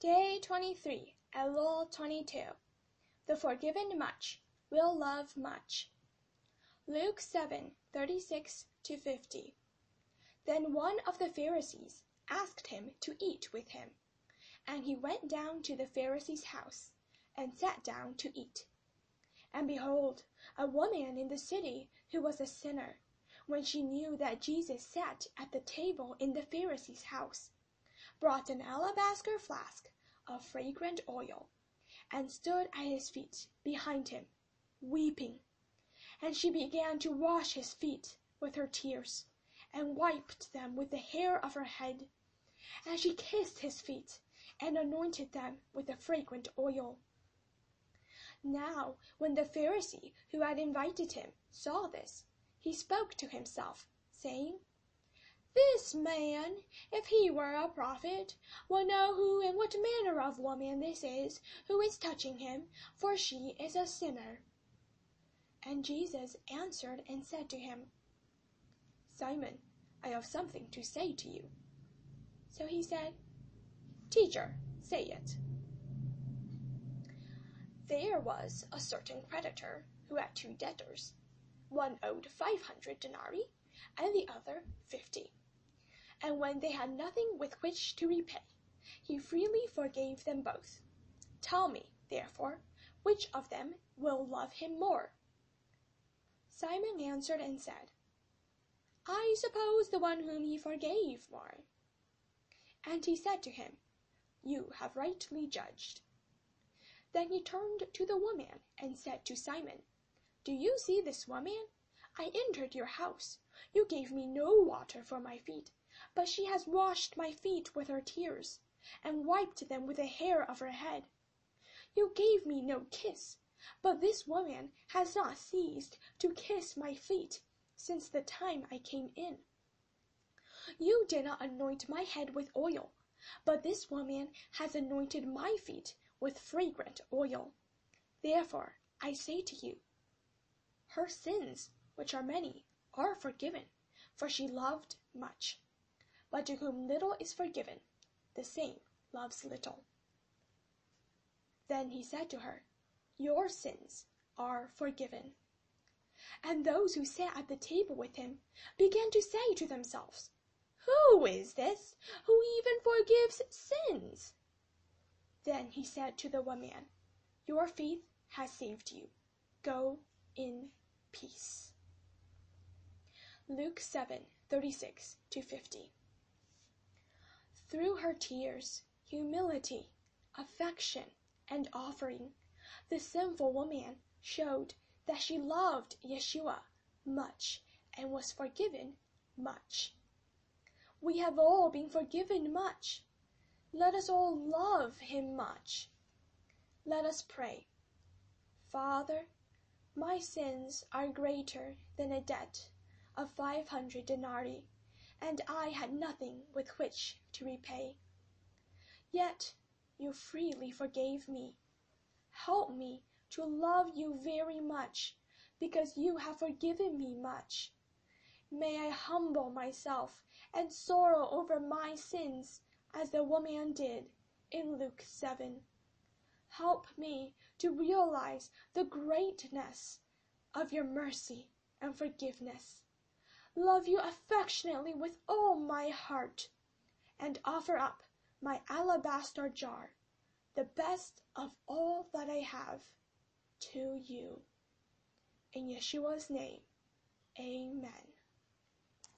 Day 23, Elul 22. The forgiven much will love much. Luke 7, 36 to 50. Then one of the Pharisees asked him to eat with him. And he went down to the Pharisee's house, and sat down to eat. And behold, a woman in the city who was a sinner, when she knew that Jesus sat at the table in the Pharisee's house, brought an alabaster flask of fragrant oil, and stood at his feet behind him, weeping. And she began to wash his feet with her tears, and wiped them with the hair of her head. And she kissed his feet, and anointed them with the fragrant oil. Now when the Pharisee who had invited him saw this, he spoke to himself, saying, This man, if he were a prophet, will know who and what manner of woman this is who is touching him, for she is a sinner. And Jesus answered and said to him, Simon, I have something to say to you. So he said, Teacher, say it. There was a certain creditor who had two debtors. One owed five hundred denarii, and the other fifty. And when they had nothing with which to repay, he freely forgave them both. Tell me, therefore, which of them will love him more? Simon answered and said, I suppose the one whom he forgave more. And he said to him, You have rightly judged. Then he turned to the woman and said to Simon, Do you see this woman? I entered your house. You gave me no water for my feet, but she has washed my feet with her tears, and wiped them with the hair of her head. You gave me no kiss, but this woman has not ceased to kiss my feet since the time I came in. You did not anoint my head with oil, but this woman has anointed my feet with fragrant oil. Therefore I say to you, her sins, which are many, are forgiven, for she loved much. But to whom little is forgiven, the same loves little. Then he said to her, Your sins are forgiven. And those who sat at the table with him began to say to themselves, who is this who even forgives sins? Then he said to the woman, Your faith has saved you. Go in peace. Luke 7 36 to 50. Through her tears, humility, affection, and offering, the sinful woman showed that she loved Yeshua much and was forgiven much. We have all been forgiven much. Let us all love him much. Let us pray. Father, my sins are greater than a debt of five hundred denarii, and I had nothing with which to repay. Yet you freely forgave me. Help me to love you very much, because you have forgiven me much. May I humble myself and sorrow over my sins as the woman did in Luke 7. Help me to realize the greatness of your mercy and forgiveness. Love you affectionately with all my heart, and offer up my alabaster jar, the best of all that I have, to you. In Yeshua's name, amen.